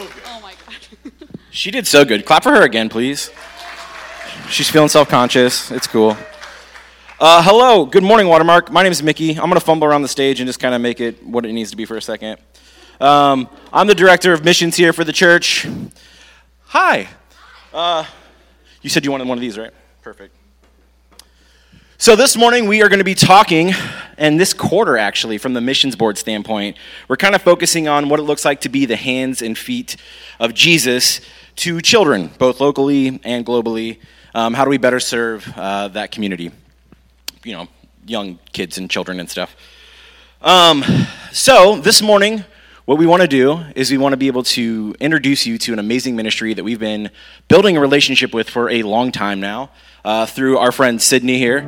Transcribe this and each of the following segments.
Oh my god. She did so good. Clap for her again, please. She's feeling self conscious. It's cool. Uh, hello, good morning, Watermark. My name is Mickey. I'm going to fumble around the stage and just kind of make it what it needs to be for a second. Um, I'm the director of missions here for the church. Hi. Uh, you said you wanted one of these, right? Perfect. So, this morning we are going to be talking, and this quarter actually, from the missions board standpoint, we're kind of focusing on what it looks like to be the hands and feet of Jesus to children, both locally and globally. Um, how do we better serve uh, that community? You know, young kids and children and stuff. Um, so, this morning, what we want to do is we want to be able to introduce you to an amazing ministry that we've been building a relationship with for a long time now uh, through our friend Sydney here.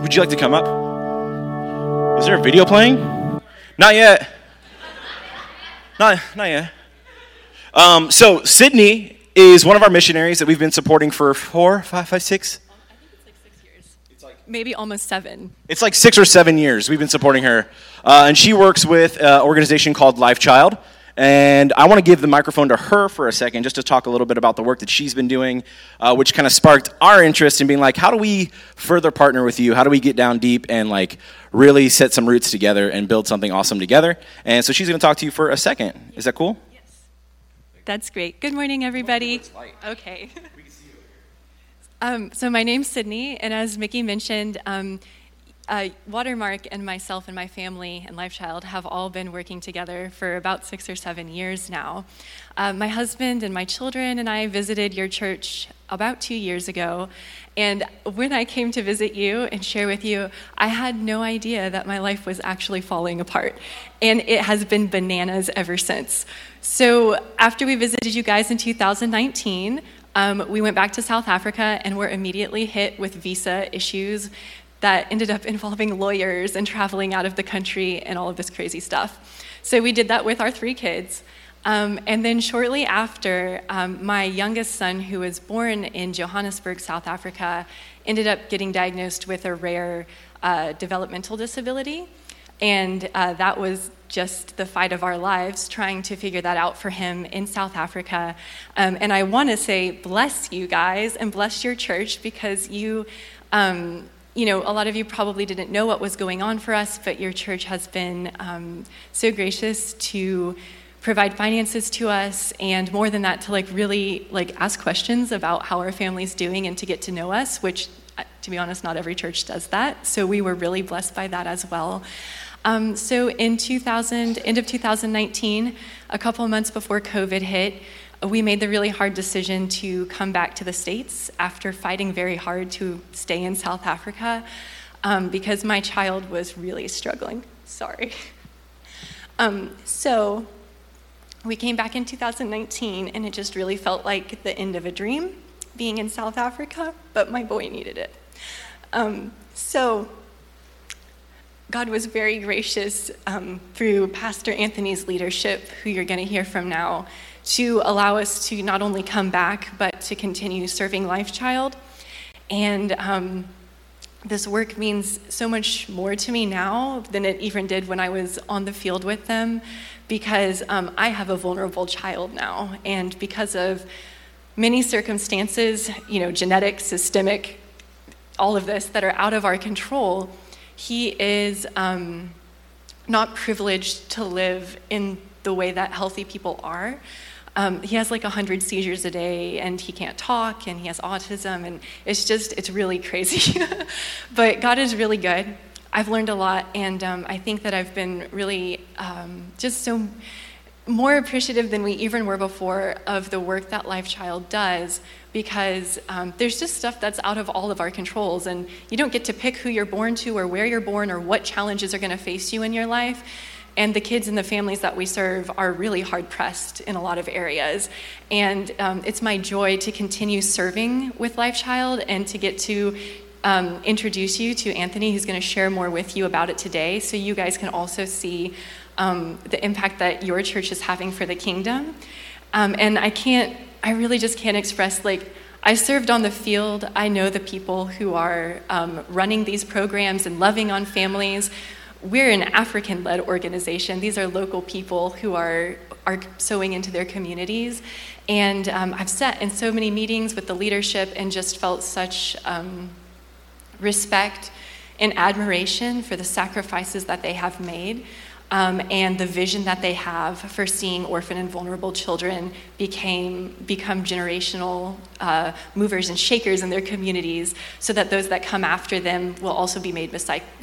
Would you like to come up? Is there a video playing? Not yet. Not, not yet. Um, so, Sydney is one of our missionaries that we've been supporting for four, five, five, six. Maybe almost seven. It's like six or seven years we've been supporting her. Uh, and she works with an organization called Life Child. And I want to give the microphone to her for a second just to talk a little bit about the work that she's been doing, uh, which kind of sparked our interest in being like, how do we further partner with you? How do we get down deep and like really set some roots together and build something awesome together? And so she's going to talk to you for a second. Is that cool? Yes. That's great. Good morning, everybody. Okay. Um, so my name's Sydney, and as Mickey mentioned, um, uh, Watermark and myself and my family and Lifechild have all been working together for about six or seven years now. Uh, my husband and my children and I visited your church about two years ago, and when I came to visit you and share with you, I had no idea that my life was actually falling apart, and it has been bananas ever since. So after we visited you guys in 2019, um, we went back to South Africa and were immediately hit with visa issues that ended up involving lawyers and traveling out of the country and all of this crazy stuff. So we did that with our three kids. Um, and then shortly after, um, my youngest son, who was born in Johannesburg, South Africa, ended up getting diagnosed with a rare uh, developmental disability. And uh, that was just the fight of our lives trying to figure that out for him in South Africa. Um, and I want to say, bless you guys and bless your church because you. Um, you know, a lot of you probably didn't know what was going on for us, but your church has been um, so gracious to provide finances to us and more than that to like really like ask questions about how our family's doing and to get to know us which uh, to be honest not every church does that. So we were really blessed by that as well. Um, so in 2000, end of 2019, a couple months before COVID hit, we made the really hard decision to come back to the States after fighting very hard to stay in South Africa um, because my child was really struggling. Sorry. Um, so we came back in 2019, and it just really felt like the end of a dream being in South Africa, but my boy needed it. Um, so God was very gracious um, through Pastor Anthony's leadership, who you're going to hear from now, to allow us to not only come back, but to continue serving Life Child. And um, this work means so much more to me now than it even did when I was on the field with them, because um, I have a vulnerable child now. And because of many circumstances, you know, genetic, systemic, all of this that are out of our control, he is um, not privileged to live in the way that healthy people are. Um, he has like 100 seizures a day and he can't talk and he has autism and it's just it's really crazy but god is really good i've learned a lot and um, i think that i've been really um, just so more appreciative than we even were before of the work that Life Child does because um, there's just stuff that's out of all of our controls, and you don't get to pick who you're born to or where you're born or what challenges are going to face you in your life. And the kids and the families that we serve are really hard pressed in a lot of areas. And um, it's my joy to continue serving with Life Child and to get to um, introduce you to Anthony, who's going to share more with you about it today, so you guys can also see um, the impact that your church is having for the kingdom. Um, and I can't, I really just can't express like, I served on the field. I know the people who are um, running these programs and loving on families. We're an African led organization. These are local people who are, are sowing into their communities. And um, I've sat in so many meetings with the leadership and just felt such um, respect and admiration for the sacrifices that they have made um, and the vision that they have for seeing orphan and vulnerable children became, become generational uh, movers and shakers in their communities so that those that come after them will also be made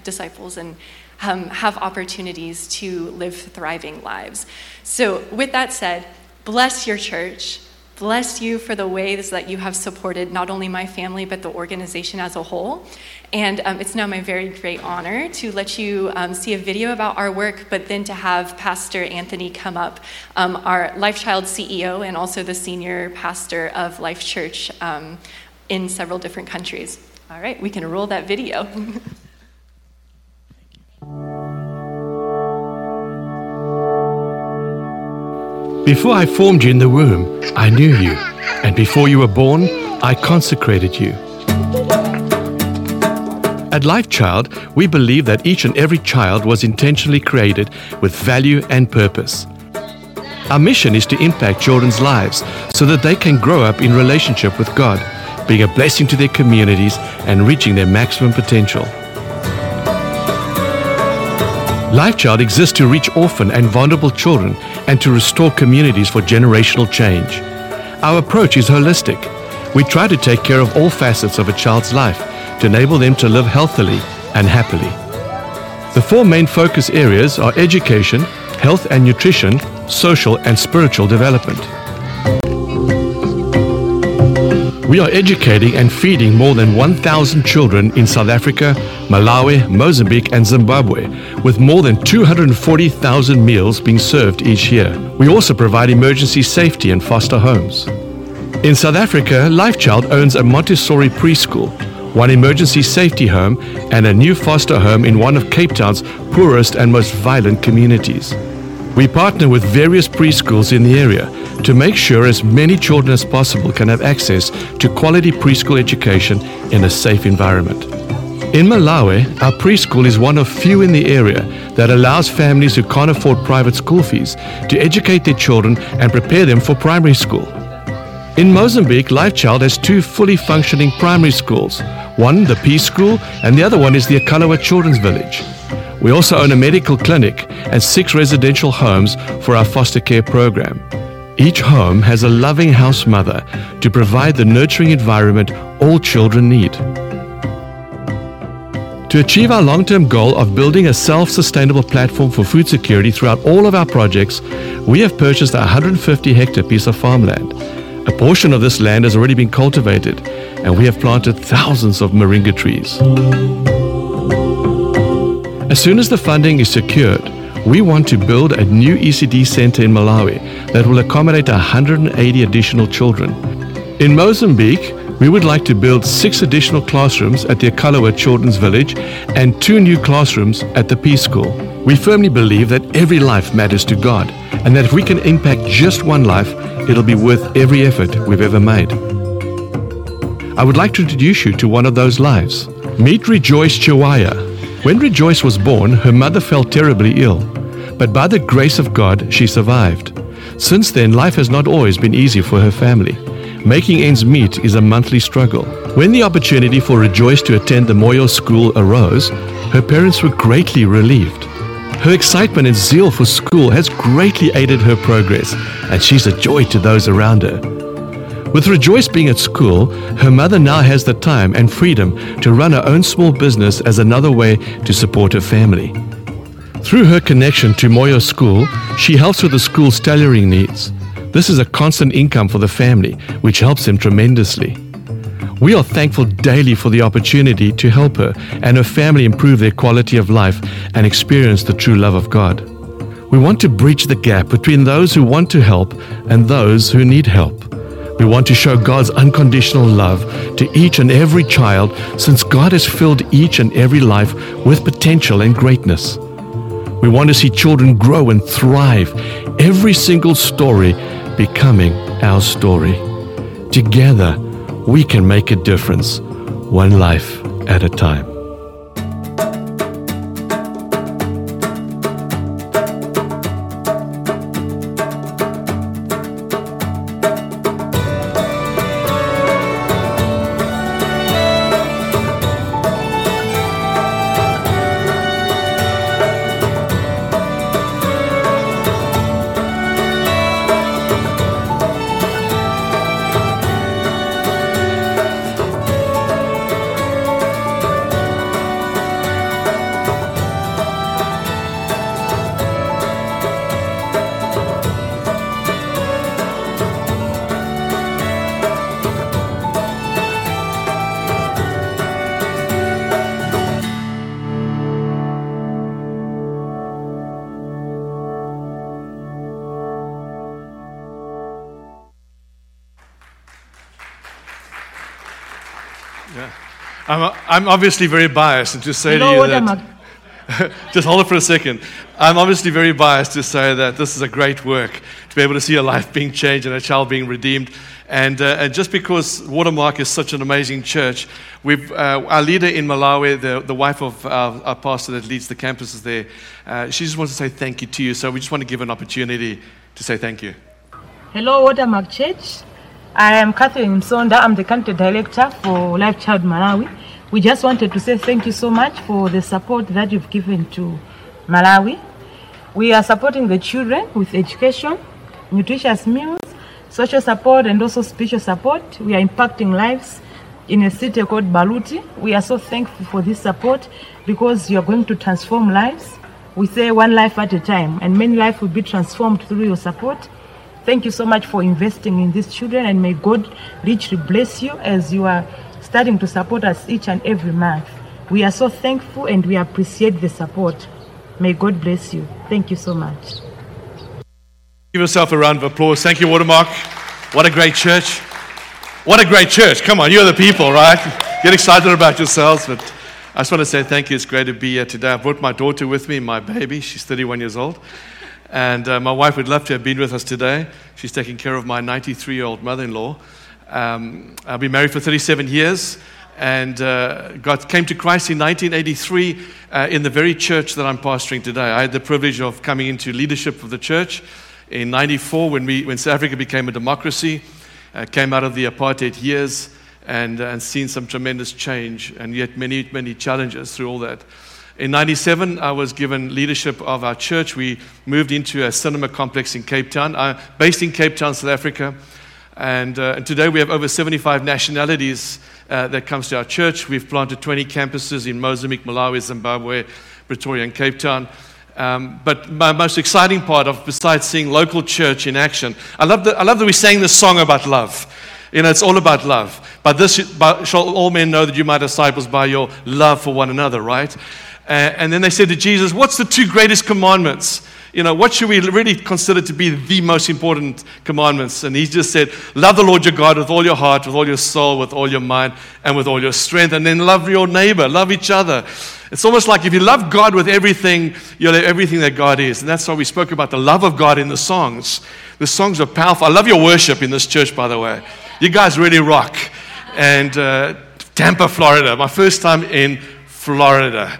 disciples and um, have opportunities to live thriving lives. So, with that said, bless your church bless you for the ways that you have supported not only my family, but the organization as a whole. And um, it's now my very great honor to let you um, see a video about our work, but then to have Pastor Anthony come up, um, our Life Child CEO and also the senior pastor of Life Church um, in several different countries. All right, we can roll that video. Before I formed you in the womb, I knew you, and before you were born, I consecrated you. At Life Child, we believe that each and every child was intentionally created with value and purpose. Our mission is to impact children's lives so that they can grow up in relationship with God, being a blessing to their communities and reaching their maximum potential. LifeChild exists to reach orphan and vulnerable children and to restore communities for generational change. Our approach is holistic. We try to take care of all facets of a child's life to enable them to live healthily and happily. The four main focus areas are education, health and nutrition, social and spiritual development. We are educating and feeding more than 1,000 children in South Africa, Malawi, Mozambique, and Zimbabwe, with more than 240,000 meals being served each year. We also provide emergency safety and foster homes. In South Africa, LifeChild owns a Montessori preschool, one emergency safety home, and a new foster home in one of Cape Town's poorest and most violent communities. We partner with various preschools in the area to make sure as many children as possible can have access to quality preschool education in a safe environment. In Malawi, our preschool is one of few in the area that allows families who can't afford private school fees to educate their children and prepare them for primary school. In Mozambique, LifeChild has two fully functioning primary schools one, the Peace School, and the other one is the Akalawa Children's Village. We also own a medical clinic and six residential homes for our foster care program. Each home has a loving house mother to provide the nurturing environment all children need. To achieve our long term goal of building a self sustainable platform for food security throughout all of our projects, we have purchased a 150 hectare piece of farmland. A portion of this land has already been cultivated, and we have planted thousands of moringa trees. As soon as the funding is secured, we want to build a new ECD center in Malawi that will accommodate 180 additional children. In Mozambique, we would like to build six additional classrooms at the Akalawa Children's Village and two new classrooms at the Peace School. We firmly believe that every life matters to God and that if we can impact just one life, it'll be worth every effort we've ever made. I would like to introduce you to one of those lives. Meet Rejoice Chiwaya, when Rejoice was born, her mother fell terribly ill, but by the grace of God, she survived. Since then, life has not always been easy for her family. Making ends meet is a monthly struggle. When the opportunity for Rejoice to attend the Moyo school arose, her parents were greatly relieved. Her excitement and zeal for school has greatly aided her progress, and she's a joy to those around her. With Rejoice being at school, her mother now has the time and freedom to run her own small business as another way to support her family. Through her connection to Moyo School, she helps with the school's tailoring needs. This is a constant income for the family, which helps them tremendously. We are thankful daily for the opportunity to help her and her family improve their quality of life and experience the true love of God. We want to bridge the gap between those who want to help and those who need help. We want to show God's unconditional love to each and every child since God has filled each and every life with potential and greatness. We want to see children grow and thrive, every single story becoming our story. Together, we can make a difference, one life at a time. I'm, obviously very biased to say to you that. just hold it for a second. I'm obviously very biased to say that this is a great work to be able to see a life being changed and a child being redeemed. And, uh, and just because Watermark is such an amazing church, we've, uh, our leader in Malawi, the, the wife of our, our pastor that leads the campuses there, uh, she just wants to say thank you to you. So we just want to give an opportunity to say thank you. Hello, Watermark Church. I am Catherine Msonda. I'm the country director for Life Child Malawi. We just wanted to say thank you so much for the support that you've given to Malawi. We are supporting the children with education, nutritious meals, social support, and also spiritual support. We are impacting lives in a city called Baluti. We are so thankful for this support because you are going to transform lives. We say one life at a time, and many lives will be transformed through your support. Thank you so much for investing in these children, and may God richly bless you as you are starting to support us each and every month. We are so thankful and we appreciate the support. May God bless you. Thank you so much. Give yourself a round of applause. Thank you, Watermark. What a great church. What a great church. Come on, you're the people, right? Get excited about yourselves. But I just want to say thank you. It's great to be here today. I brought my daughter with me, my baby. She's 31 years old. And uh, my wife would love to have been with us today. She's taking care of my 93 year old mother in law. Um, I've been married for 37 years and uh, God came to Christ in 1983 uh, in the very church that I'm pastoring today. I had the privilege of coming into leadership of the church in 94 when, we, when South Africa became a democracy, uh, came out of the apartheid years, and, uh, and seen some tremendous change and yet many, many challenges through all that. In 97, I was given leadership of our church. We moved into a cinema complex in Cape Town, uh, based in Cape Town, South Africa. And, uh, and today we have over 75 nationalities uh, that comes to our church. We've planted 20 campuses in Mozambique, Malawi, Zimbabwe, Pretoria, and Cape Town. Um, but my most exciting part of, besides seeing local church in action, I love, that, I love that we sang this song about love. You know, it's all about love. But this by, shall all men know that you are my disciples by your love for one another, right? Uh, and then they said to Jesus, What's the two greatest commandments? You know, what should we really consider to be the most important commandments? And he just said, Love the Lord your God with all your heart, with all your soul, with all your mind, and with all your strength. And then love your neighbor, love each other. It's almost like if you love God with everything, you'll have everything that God is. And that's why we spoke about the love of God in the songs. The songs are powerful. I love your worship in this church, by the way. You guys really rock. And uh, Tampa, Florida, my first time in Florida.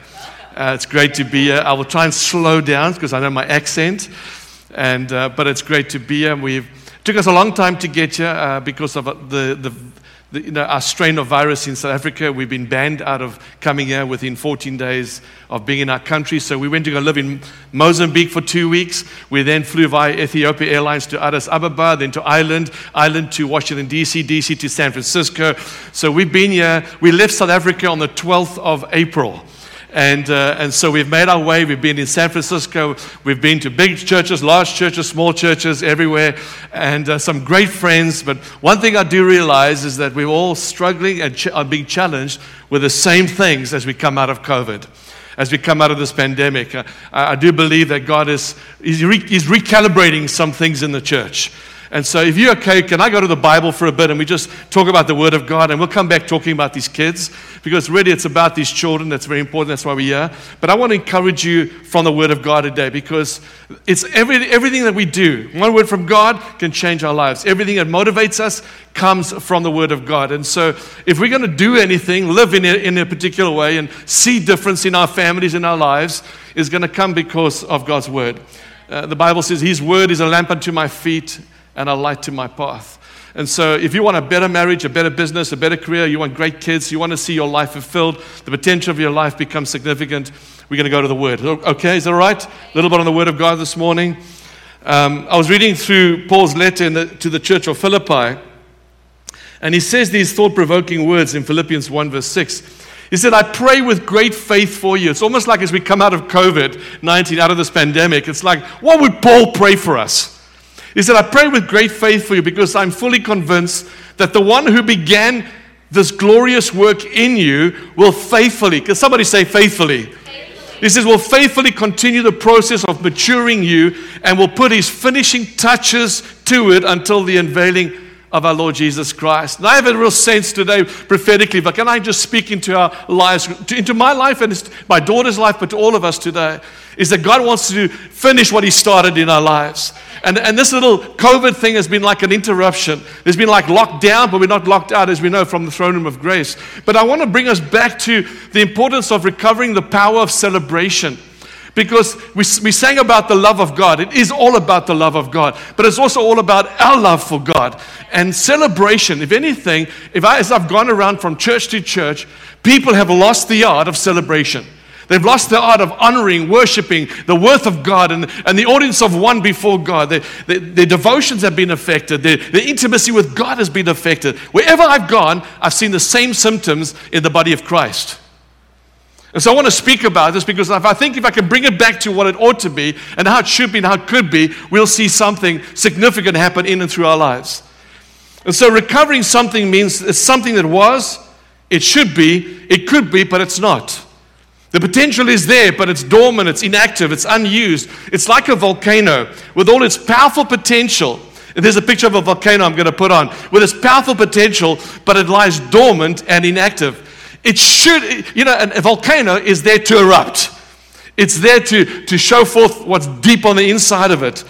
Uh, it's great to be here. I will try and slow down because I know my accent, and, uh, but it's great to be here. We've took us a long time to get here uh, because of the, the, the, you know, our strain of virus in South Africa. We've been banned out of coming here within 14 days of being in our country. So we went to go live in Mozambique for two weeks. We then flew via Ethiopia Airlines to Addis Ababa, then to Ireland, Ireland to Washington, D.C., D.C. to San Francisco. So we've been here. We left South Africa on the 12th of April. And, uh, and so we've made our way. We've been in San Francisco. We've been to big churches, large churches, small churches, everywhere, and uh, some great friends. But one thing I do realize is that we're all struggling and ch- are being challenged with the same things as we come out of COVID as we come out of this pandemic. Uh, I do believe that God is he's, re- he's recalibrating some things in the church. And so, if you're okay, can I go to the Bible for a bit and we just talk about the Word of God? And we'll come back talking about these kids because really it's about these children. That's very important. That's why we're here. But I want to encourage you from the Word of God today because it's every, everything that we do. One word from God can change our lives. Everything that motivates us comes from the Word of God. And so, if we're going to do anything, live in a, in a particular way, and see difference in our families, in our lives, is going to come because of God's Word. Uh, the Bible says, His Word is a lamp unto my feet and a light to my path. And so, if you want a better marriage, a better business, a better career, you want great kids, you want to see your life fulfilled, the potential of your life become significant, we're going to go to the Word. Okay, is that right? A little bit on the Word of God this morning. Um, I was reading through Paul's letter the, to the church of Philippi, and he says these thought provoking words in Philippians 1, verse 6. He said, I pray with great faith for you. It's almost like as we come out of COVID 19, out of this pandemic, it's like, what would Paul pray for us? He said, I pray with great faith for you because I'm fully convinced that the one who began this glorious work in you will faithfully, can somebody say faithfully? faithfully? He says, will faithfully continue the process of maturing you and will put his finishing touches to it until the unveiling of our Lord Jesus Christ. And I have a real sense today, prophetically, but can I just speak into our lives, into my life and my daughter's life, but to all of us today, is that God wants to finish what He started in our lives. And, and this little COVID thing has been like an interruption. There's been like locked down, but we're not locked out, as we know from the throne room of grace. But I want to bring us back to the importance of recovering the power of celebration. Because we, we sang about the love of God. It is all about the love of God, but it's also all about our love for God. And celebration, if anything, if I, as I've gone around from church to church, people have lost the art of celebration. They've lost the art of honoring, worshiping the worth of God and, and the audience of one before God. Their, their, devotions have been affected. Their, their intimacy with God has been affected. Wherever I've gone, I've seen the same symptoms in the body of Christ. And so I want to speak about this because if I think if I can bring it back to what it ought to be and how it should be and how it could be, we'll see something significant happen in and through our lives. And so recovering something means it's something that was, it should be, it could be, but it's not. The potential is there, but it's dormant, it's inactive, it's unused. It's like a volcano with all its powerful potential. There's a picture of a volcano I'm going to put on with its powerful potential, but it lies dormant and inactive. It should, you know, a volcano is there to erupt. It's there to, to show forth what's deep on the inside of it.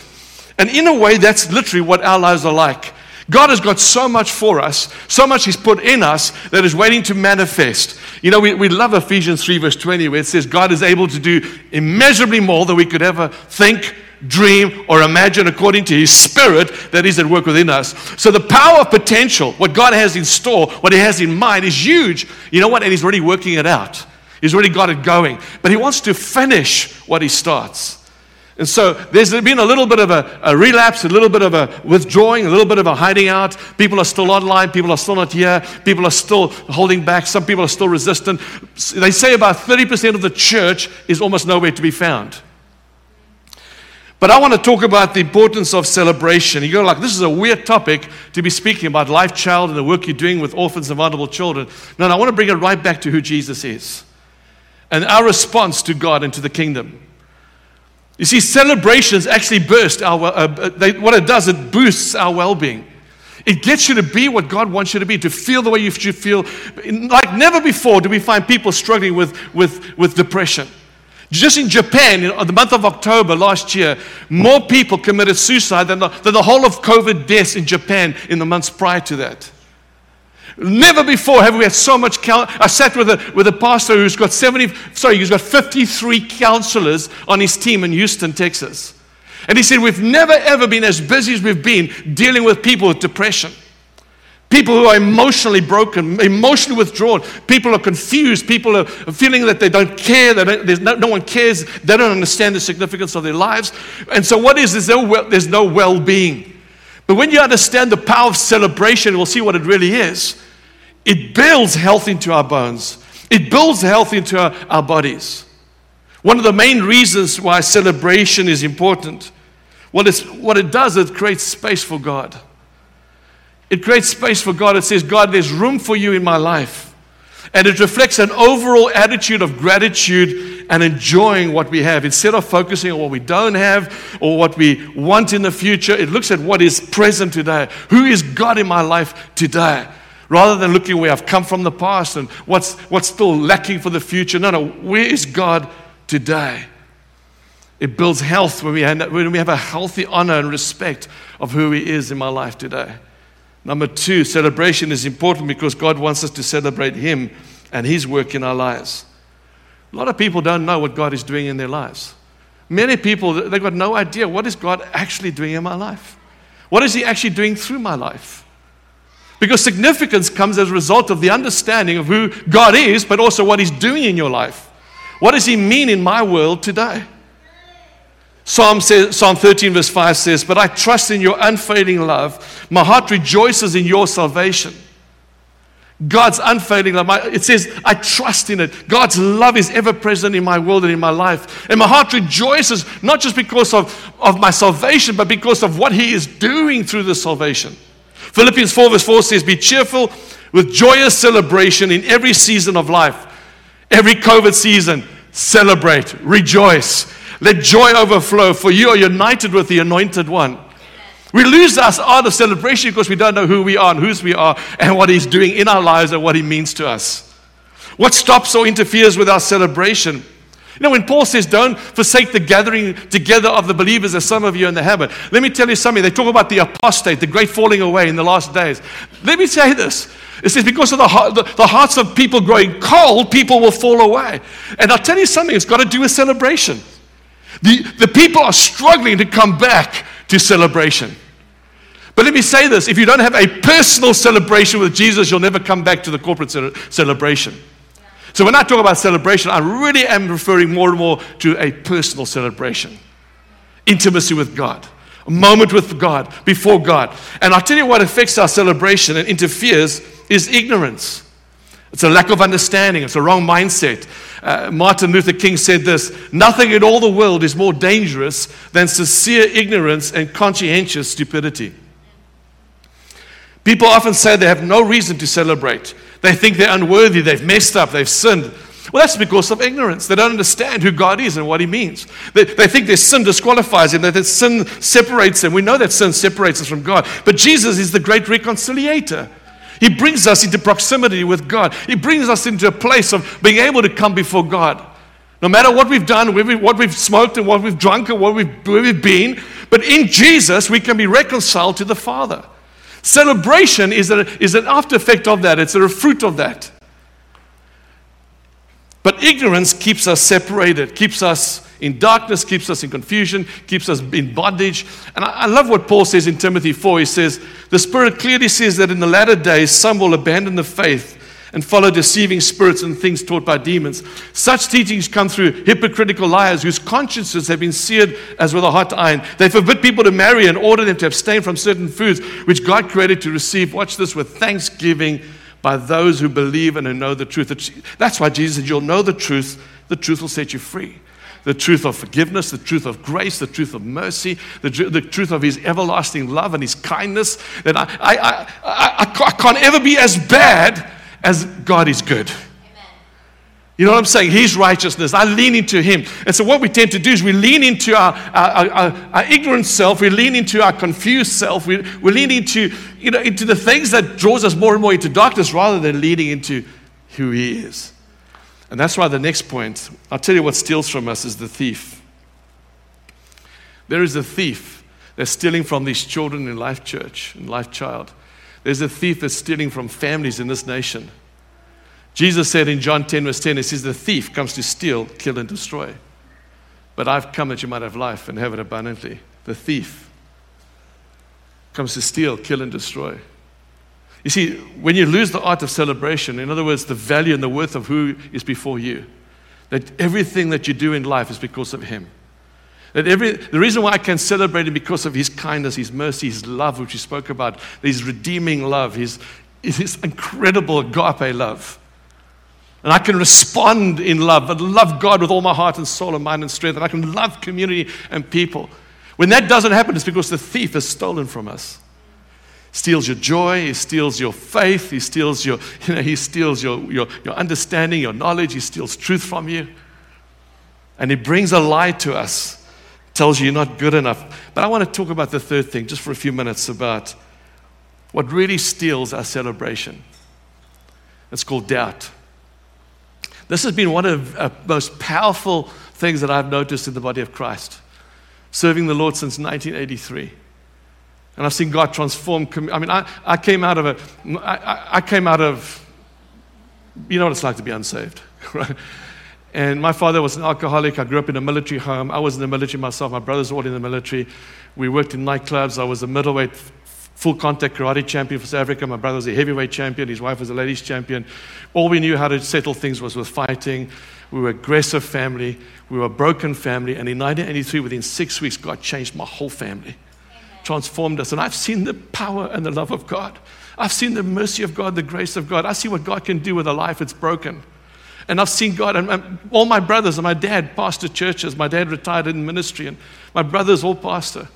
And in a way, that's literally what our lives are like. God has got so much for us, so much He's put in us that is waiting to manifest. You know, we, we love Ephesians 3, verse 20, where it says God is able to do immeasurably more than we could ever think, dream, or imagine according to His Spirit that is at work within us. So the power of potential, what God has in store, what He has in mind, is huge. You know what? And He's already working it out. He's already got it going. But He wants to finish what He starts. And so there's been a little bit of a, a, relapse, a little bit of a withdrawing, a little bit of a hiding out. People are still online. People are still not here. People are still holding back. Some people are still resistant. They say about 30% of the church is almost nowhere to be found. But I want to talk about the importance of celebration. You go like, this is a weird topic to be speaking about Life Child and the work you're doing with orphans and vulnerable children. No, no, I want to bring it right back to who Jesus is and our response to God and to the kingdom. You see, celebrations actually burst our, uh, uh they, what it does, it boosts our well being. It gets you to be what God wants you to be, to feel the way you should feel. Like never before do we find people struggling with, with, with depression. Just in Japan, in the month of October last year, more people committed suicide than the, than the whole of COVID deaths in Japan in the months prior to that. Never before have we had so much. Count- I sat with a, with a pastor who's got 70, sorry, he's got 53 counselors on his team in Houston, Texas. And he said, We've never ever been as busy as we've been dealing with people with depression. People who are emotionally broken, emotionally withdrawn. People are confused. People are feeling that they don't care, that no, no, one cares. They don't understand the significance of their lives. And so, what is, there's no well being. But when you understand the power of celebration, we'll see what it really is. It builds health into our bones, it builds health into our, our bodies. One of the main reasons why celebration is important, what, what it does, it creates space for God. It creates space for God. It says, God, there's room for you in my life. And it reflects an overall attitude of gratitude and enjoying what we have. Instead of focusing on what we don't have or what we want in the future, it looks at what is present today. Who is God in my life today? Rather than looking where I've come from the past and what's, what's still lacking for the future. No, no, where is God today? It builds health when we, when we have a healthy honor and respect of who He is in my life today. Number two, celebration is important because God wants us to celebrate Him and His work in our lives. A lot of people don't know what God is doing in their lives. Many people, they've got no idea what is God actually doing in my life? What is He actually doing through my life? Because significance comes as a result of the understanding of who God is, but also what He's doing in your life. What does He mean in my world today? Psalm, says, Psalm 13, verse 5 says, But I trust in your unfailing love. My heart rejoices in your salvation. God's unfailing love. It says, I trust in it. God's love is ever present in my world and in my life. And my heart rejoices, not just because of, of my salvation, but because of what He is doing through the salvation. Philippians 4, verse 4 says, Be cheerful with joyous celebration in every season of life. Every COVID season, celebrate, rejoice. Let joy overflow, for you are united with the anointed one. We lose our art of celebration because we don't know who we are and whose we are and what He's doing in our lives and what He means to us. What stops or interferes with our celebration? You know, when Paul says, don't forsake the gathering together of the believers, as some of you are in the habit, let me tell you something. They talk about the apostate, the great falling away in the last days. Let me say this. It says, because of the, the, the hearts of people growing cold, people will fall away. And I'll tell you something, it's got to do with celebration. The, the people are struggling to come back to celebration. But let me say this if you don't have a personal celebration with Jesus, you'll never come back to the corporate celebration. So when I talk about celebration, I really am referring more and more to a personal celebration intimacy with God, a moment with God, before God. And I'll tell you what affects our celebration and interferes is ignorance. It's a lack of understanding, it's a wrong mindset. Uh, Martin Luther King said this Nothing in all the world is more dangerous than sincere ignorance and conscientious stupidity. People often say they have no reason to celebrate. They think they're unworthy, they've messed up, they've sinned. Well, that's because of ignorance. They don't understand who God is and what He means. They, they think their sin disqualifies them, that their sin separates them. We know that sin separates us from God. But Jesus is the great reconciliator. He brings us into proximity with God, He brings us into a place of being able to come before God. No matter what we've done, what we've smoked, and what we've drunk, and what we've, where we've been, but in Jesus, we can be reconciled to the Father. Celebration is, a, is an after effect of that, it's a fruit of that. But ignorance keeps us separated, keeps us in darkness, keeps us in confusion, keeps us in bondage. And I, I, love what Paul says in Timothy 4. He says, The Spirit clearly says that in the latter days some will abandon the faith and follow deceiving spirits and things taught by demons. Such teachings come through hypocritical liars whose consciences have been seared as with a hot iron. They forbid people to marry and order them to abstain from certain foods which God created to receive, watch this, with thanksgiving by those who believe and who know the truth. That's why Jesus said, You'll know the truth, the truth will set you free the truth of forgiveness, the truth of grace, the truth of mercy, the, the truth of His everlasting love and His kindness. That I, I, I, I, I can't ever be as bad as God is good. You know what I'm saying? His righteousness. I lean into Him. And so, what we tend to do is we lean into our, our, our, our ignorant self, we lean into our confused self, we, we lean into, you know, into the things that draws us more and more into darkness rather than leaning into who He is. And that's why the next point, I'll tell you what steals from us is the thief. There is a thief that's stealing from these children in Life Church, in Life Child. There's a thief that's stealing from families in this nation. Jesus said in John 10, verse 10, He says, The thief comes to steal, kill, and destroy. But I've come that you might have life and have it abundantly. The thief comes to steal, kill, and destroy. You see, when you lose the art of celebration, in other words, the value and the worth of who is before you, that everything that you do in life is because of Him. That every, the reason why I can celebrate him because of his kindness, his mercy, his love, which he spoke about, his redeeming love, his, his incredible agape love. And I can respond in love and love God with all my heart and soul and mind and strength. And I can love community and people. When that doesn't happen, it's because the thief has stolen from us. Steals your joy, he steals your faith, he steals your, you know, he steals your, your, your understanding, your knowledge, he steals truth from you. And he brings a lie to us tells you you're not good enough. But I want to talk about the third thing just for a few minutes about what really steals our celebration. It's called doubt. This has been one of the most powerful things that I've noticed in the body of Christ, serving the Lord since 1983. And I've seen God transform. I mean, I, I came out of a, I, I came out of, you know what it's like to be unsaved, right? And my father was an alcoholic. I grew up in a military home. I was in the military myself. My brothers were all in the military. We worked in nightclubs. I was a middleweight full contact karate champion for South Africa. My brother was a heavyweight champion. His wife was a ladies champion. All we knew how to settle things was with fighting. We were aggressive family. We were a broken family. And in 1983, within six weeks, God changed my whole family, transformed us. And I've seen the power and the love of God. I've seen the mercy of God, the grace of God. I see what God can do with a life that's broken. And I've seen God, and all my brothers and my dad pastor churches. My dad retired in ministry, and my brothers all pastor.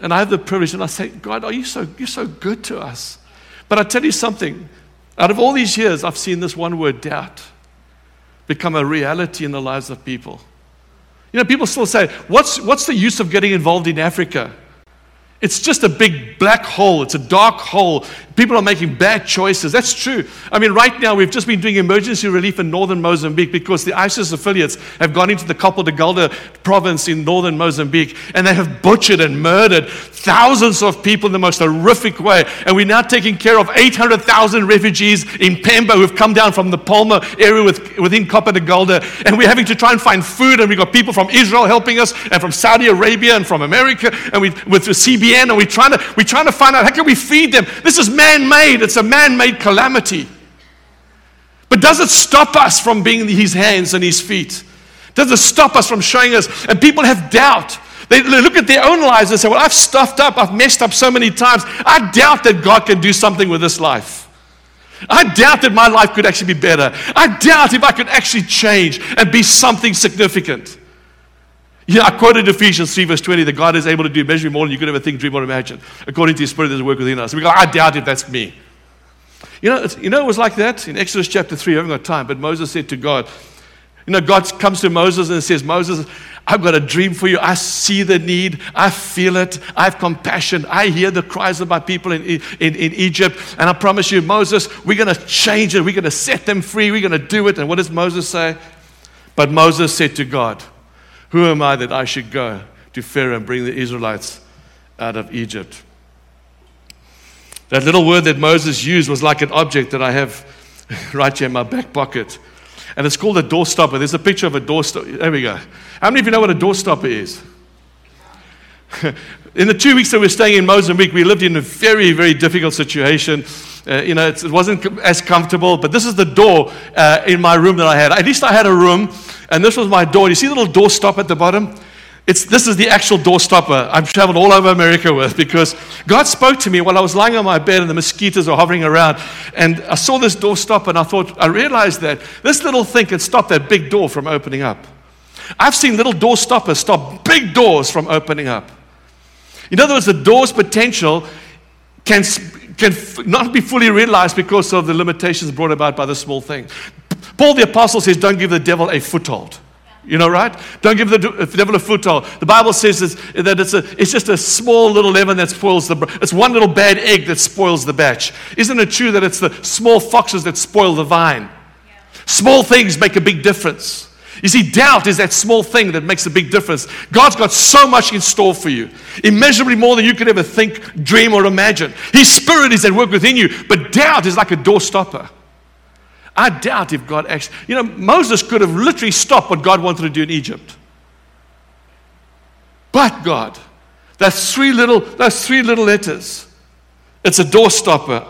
And I have the privilege, and I say, God, are you so, you're so good to us. But I tell you something, out of all these years, I've seen this one word, doubt, become a reality in the lives of people. You know, people still say, what's, what's the use of getting involved in Africa? It's just a big black hole. It's a dark hole. People are making bad choices. That's true. I mean, right now, we've just been doing emergency relief in northern Mozambique because the ISIS affiliates have gone into the Cabo Delgado province in northern Mozambique and they have butchered and murdered thousands of people in the most horrific way. And we're now taking care of 800,000 refugees in Pemba who've come down from the Palma area with, within Cabo Delgado. And we're having to try and find food. And we've got people from Israel helping us and from Saudi Arabia and from America and we, with the CBN and we're trying to, we're trying to find out how can we feed them. This is man-made. It's a man-made calamity. But does it stop us from being his hands and his feet? Does it stop us from showing us? And people have doubt. They look at their own lives and say, Well, I've stuffed up, I've messed up so many times. I doubt that God can do something with this life. I doubt that my life could actually be better. I doubt if I could actually change and be something significant. Yeah, I quoted Ephesians 3, verse 20, that God is able to do measurably more than you could ever think, dream, or imagine. According to his spirit, a work within us. We go, I doubt if that's me. You know, you know, it was like that in Exodus chapter 3. I haven't got time, but Moses said to God, You know, God comes to Moses and says, Moses, I've got a dream for you. I see the need. I feel it. I have compassion. I hear the cries of my people in, in, in Egypt. And I promise you, Moses, we're going to change it. We're going to set them free. We're going to do it. And what does Moses say? But Moses said to God, who am I that I should go to Pharaoh and bring the Israelites out of Egypt? That little word that Moses used was like an object that I have right here in my back pocket. And it's called a doorstopper. There's a picture of a doorstopper. There we go. How many of you know what a doorstopper is? in the two weeks that we were staying in Mozambique, we lived in a very, very difficult situation. Uh, you know, it wasn't as comfortable, but this is the door uh, in my room that I had. At least I had a room and this was my door. You see the little door stop at the bottom? It's, this is the actual door stopper I've traveled all over America with because God spoke to me while I was lying on my bed and the mosquitoes were hovering around. And I saw this door stop and I thought, I realized that this little thing can stop that big door from opening up. I've seen little door stoppers stop big doors from opening up. In other words, the door's potential can, can not be fully realized because of the limitations brought about by the small thing. Paul the Apostle says, Don't give the devil a foothold. You know, right? Don't give the uh, devil a foothold. The Bible says that it's, a, it's just a small little leaven that spoils the, it's one little bad egg that spoils the batch. Isn't it true that it's the small foxes that spoil the vine? Small things make a big difference. You see, doubt is that small thing that makes a big difference. God's got so much in store for you, immeasurably more than you could ever think, dream, or imagine. His spirit is at work within you, but doubt is like a doorstopper. I doubt if God actually, you know, Moses could have literally stopped what God wanted to do in Egypt. But God, that's three little, that's three little letters. It's a doorstopper.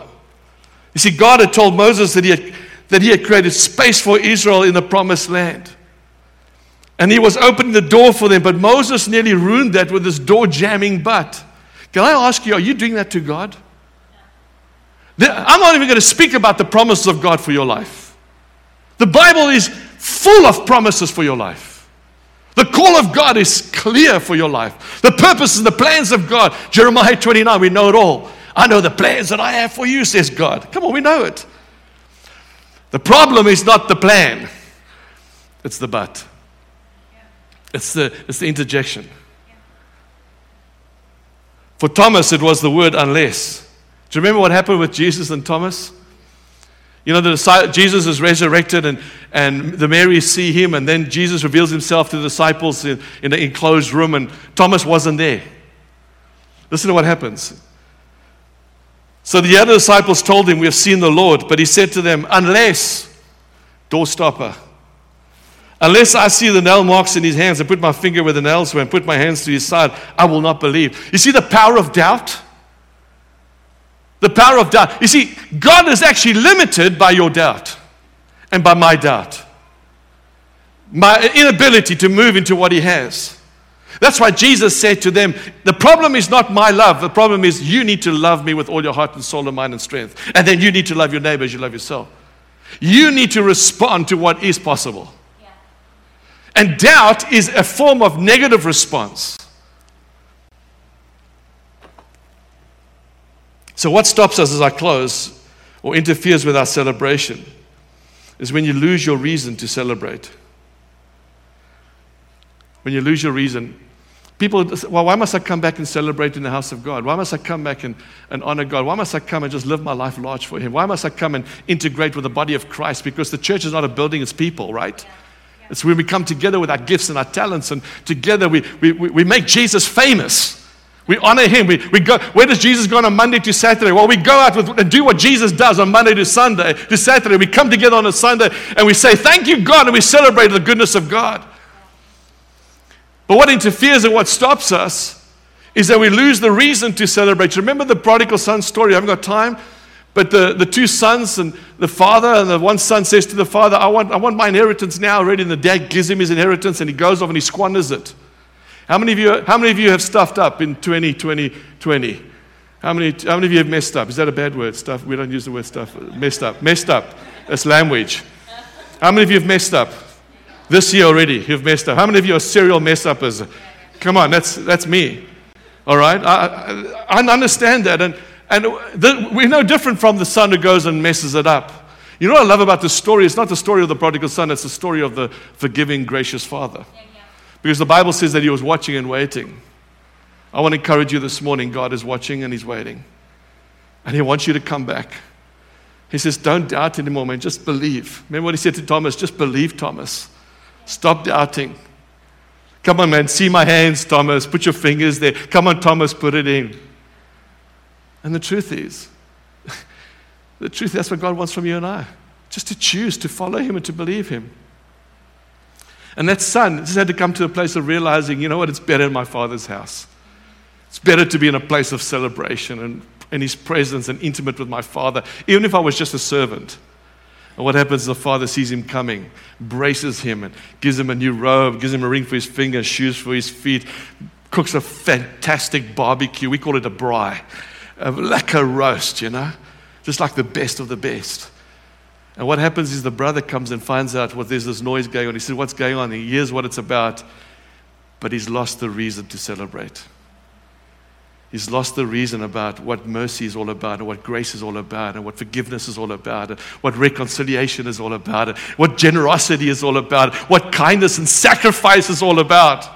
You see, God had told Moses that he had, that he had created space for Israel in the promised land. And he was opening the door for them, but Moses nearly ruined that with his door jamming butt. Can I ask you, are you doing that to God? I'm not even going to speak about the promises of God for your life. The Bible is full of promises for your life. The call of God is clear for your life. The purposes and the plans of God. Jeremiah 29, we know it all. I know the plans that I have for you, says God. Come on, we know it. The problem is not the plan, it's the but. It's the, it's the interjection. For Thomas, it was the word unless. Do you remember what happened with Jesus and Thomas? You know, the, Jesus is resurrected, and, and the Marys see him, and then Jesus reveals himself to the disciples in, in an enclosed room, and Thomas wasn't there. Listen to what happens. So the other disciples told him, We have seen the Lord. But he said to them, Unless, doorstopper, unless I see the nail marks in his hands and put my finger where the nails were and put my hands to his side, I will not believe. You see the power of doubt? The power of doubt. You see, God is actually limited by your doubt and by my doubt. My inability to move into what He has. That's why Jesus said to them, The problem is not my love. The problem is you need to love me with all your heart and soul and mind and strength. And then you need to love your neighbor as you love yourself. You need to respond to what is possible. Yeah. And doubt is a form of negative response. So, what stops us as I close or interferes with our celebration is when you lose your reason to celebrate. When you lose your reason, People, well, why must I come back and celebrate in the house of God? Why must I come back and, and honor God? Why must I come and just live my life large for Him? Why must I come and integrate with the body of Christ? Because the church is not a building, it's people, right? It's when we come together with our gifts and our talents, and together we, we, we make Jesus famous. We honor him. We, we go, where does Jesus go on a Monday to Saturday? Well, we go out with, and do what Jesus does on Monday to Sunday, to Saturday. We come together on a Sunday and we say, Thank you, God, and we celebrate the goodness of God. But what interferes and what stops us is that we lose the reason to celebrate. Remember the prodigal son story? I haven't got time. But the, the two sons and the father, and the one son says to the father, I want, I want my inheritance now already. And the dad gives him his inheritance and he goes off and he squanders it. How many of you, how many of you have stuffed up in 2020? 20? How many, how many of you have messed up? Is that a bad word? Stuff? We don't use the word stuff. Messed up. Messed up. That's language. How many of you have messed up? This year already, you've messed up. How many of you are serial mess uppers? Come on, that's, that's me. All right? I, I, I understand that. And, and the, we're no different from the son who goes and messes it up. You know what I love about this story? It's not the story of the prodigal son, it's the story of the forgiving, gracious father. Because the Bible says that he was watching and waiting. I want to encourage you this morning God is watching and he's waiting. And he wants you to come back. He says, Don't doubt anymore, man. Just believe. Remember what he said to Thomas? Just believe, Thomas. Stop doubting. Come on, man. See my hands, Thomas. Put your fingers there. Come on, Thomas. Put it in. And the truth is, the truth, that's what God wants from you and I. Just to choose to follow Him and to believe Him. And that son just had to come to a place of realizing, you know what, it's better in my father's house. It's better to be in a place of celebration and in his presence and intimate with my father, even if I was just a servant. And what happens? is The father sees him coming, braces him, and gives him a new robe, gives him a ring for his finger, shoes for his feet, cooks a fantastic barbecue. We call it a braai, a lekker roast, you know, just like the best of the best. And what happens is the brother comes and finds out what there's this noise going on. He says, What's going on? He hears what it's about, but he's lost the reason to celebrate. He's lost the reason about what mercy is all about, and what grace is all about, and what forgiveness is all about, and what reconciliation is all about, and what generosity is all about, what kindness and sacrifice is all about.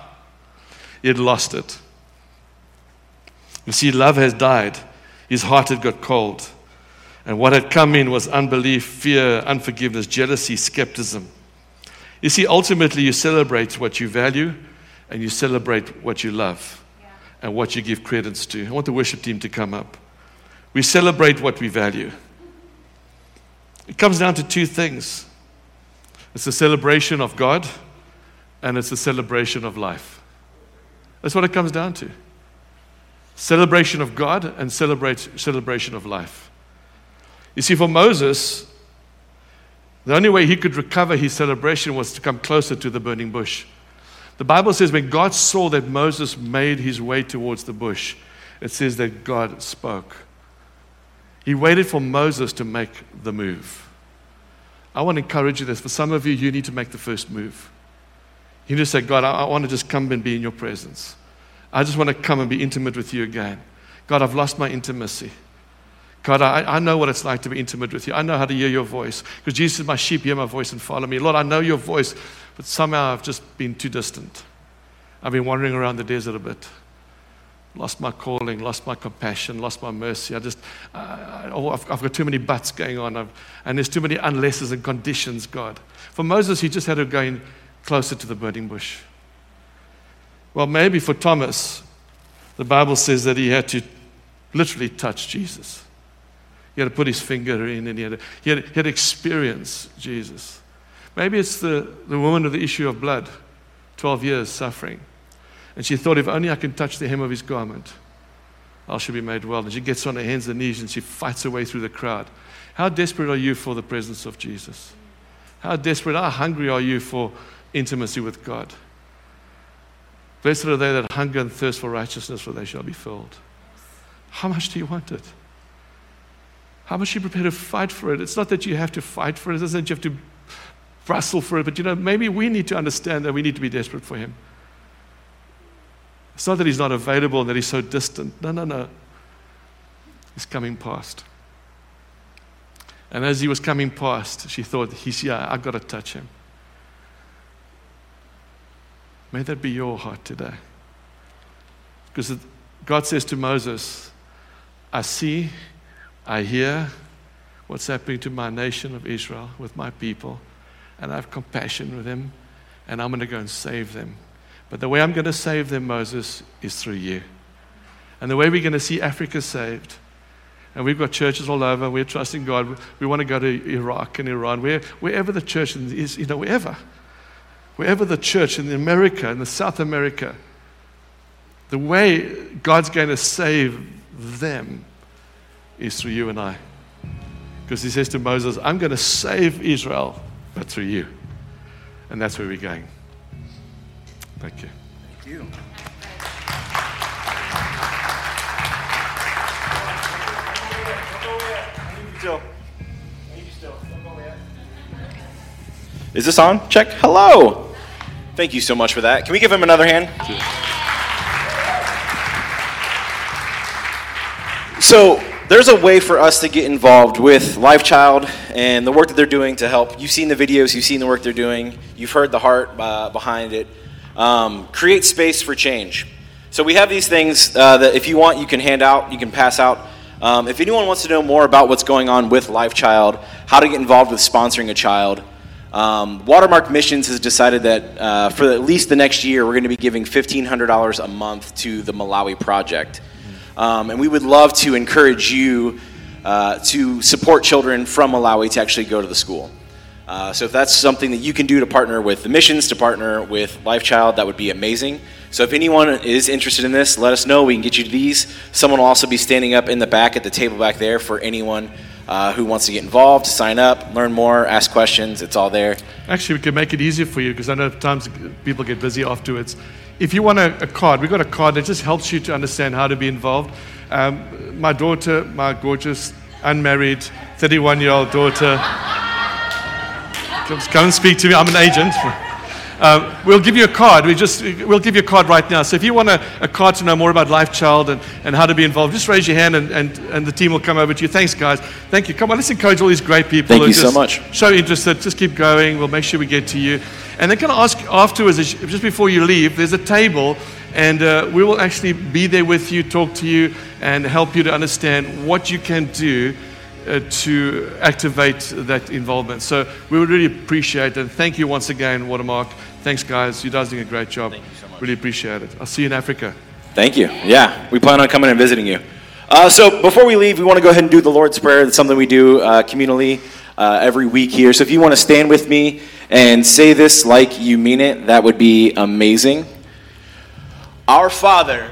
He had lost it. You see, love has died. His heart had got cold. And what had come in was unbelief, fear, unforgiveness, jealousy, skepticism. You see, ultimately, you celebrate what you value and you celebrate what you love and what you give credence to. I want the worship team to come up. We celebrate what we value. It comes down to two things it's a celebration of God and it's a celebration of life. That's what it comes down to. Celebration of God and celebrate, celebration of life. You see, for Moses, the only way he could recover his celebration was to come closer to the burning bush. The Bible says when God saw that Moses made his way towards the bush, it says that God spoke. He waited for Moses to make the move. I want to encourage you this. For some of you, you need to make the first move. You need to say, God, I, I want to just come and be in your presence. I just want to come and be intimate with you again. God, I've lost my intimacy. God, I, I know what it's like to be intimate with you. I know how to hear your voice. Because Jesus is my sheep, hear my voice and follow me. Lord, I know your voice, but somehow I've just been too distant. I've been wandering around the desert a bit. Lost my calling, lost my compassion, lost my mercy. I just, uh, oh, I've, I've, got too many buts going on. I've, and there's too many unlesses and conditions, God. For Moses, he just had to go in closer to the burning bush. Well, maybe for Thomas, the Bible says that he had to literally touch Jesus. He had to put his finger in and he had to, he had, he had experience Jesus. Maybe it's the, the woman of the issue of blood, 12 years suffering. And she thought, if only I can touch the hem of his garment, I shall be made well. And she gets on her hands and knees and she fights her way through the crowd. How desperate are you for the presence of Jesus? How desperate, how hungry are you for intimacy with God? Blessed are they that hunger and thirst for righteousness, for they shall be filled. How much do you want it? How much are you prepared to fight for it? It's not that you have to fight for it, it doesn't that you have to wrestle for it, but you know, maybe we need to understand that we need to be desperate for Him. It's not that He's not available and that He's so distant. No, no, no. He's coming past. And as He was coming past, she thought, He's here, I've got to touch Him. May that be your heart today. Because God says to Moses, I see, I hear what's happening to my nation of Israel with my people, and I have compassion with them, and I'm going to go and save them. But the way I'm going to save them, Moses, is through you. And the way we're going to see Africa saved, and we've got churches all over, we're trusting God. We want to go to Iraq and Iran, where, wherever the church is, you know, wherever. Wherever the church in America, in the South America, the way God's going to save them is through you and I. Because he says to Moses, I'm going to save Israel, but through you. And that's where we're going. Thank you. Thank you. Is this on? Check. Hello. Thank you so much for that. Can we give him another hand? So, there's a way for us to get involved with LifeChild and the work that they're doing to help. You've seen the videos, you've seen the work they're doing, you've heard the heart uh, behind it. Um, create space for change. So we have these things uh, that if you want, you can hand out, you can pass out. Um, if anyone wants to know more about what's going on with LifeChild, how to get involved with sponsoring a child, um, Watermark Missions has decided that uh, for at least the next year, we're going to be giving $1,500 a month to the Malawi Project. Um, and we would love to encourage you uh, to support children from Malawi to actually go to the school. Uh, so if that's something that you can do to partner with the missions, to partner with LifeChild, that would be amazing. So if anyone is interested in this, let us know. We can get you these. Someone will also be standing up in the back at the table back there for anyone uh, who wants to get involved, sign up, learn more, ask questions. It's all there. Actually, we can make it easier for you because I know times people get busy afterwards. If you want a, a, card, we've got a card that just helps you to understand how to be involved. Um, my daughter, my gorgeous, unmarried, 31 year old daughter, come and speak to me. I'm an agent. Uh, we'll give you a card. We just, we'll give you a card right now. So if you want a, a card to know more about Life Child and, and how to be involved, just raise your hand and, and, and the team will come over to you. Thanks, guys. Thank you. Come on, let's encourage all these great people. Thank you so much. So interested. Just keep going. We'll make sure we get to you. And then can I ask afterwards, just before you leave, there's a table and uh, we will actually be there with you, talk to you, and help you to understand what you can do uh, to activate that involvement. So we would really appreciate it. Thank you once again, Watermark. Thanks, guys. You guys doing a great job. Thank you so much. Really appreciate it. I'll see you in Africa. Thank you. Yeah, we plan on coming and visiting you. Uh, so before we leave, we want to go ahead and do the Lord's Prayer. It's something we do uh, communally uh, every week here. So if you want to stand with me and say this like you mean it, that would be amazing. Our Father,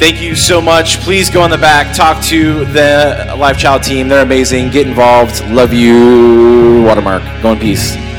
Thank you so much. Please go on the back, talk to the Life Child team. They're amazing. Get involved. Love you, Watermark. Go in peace.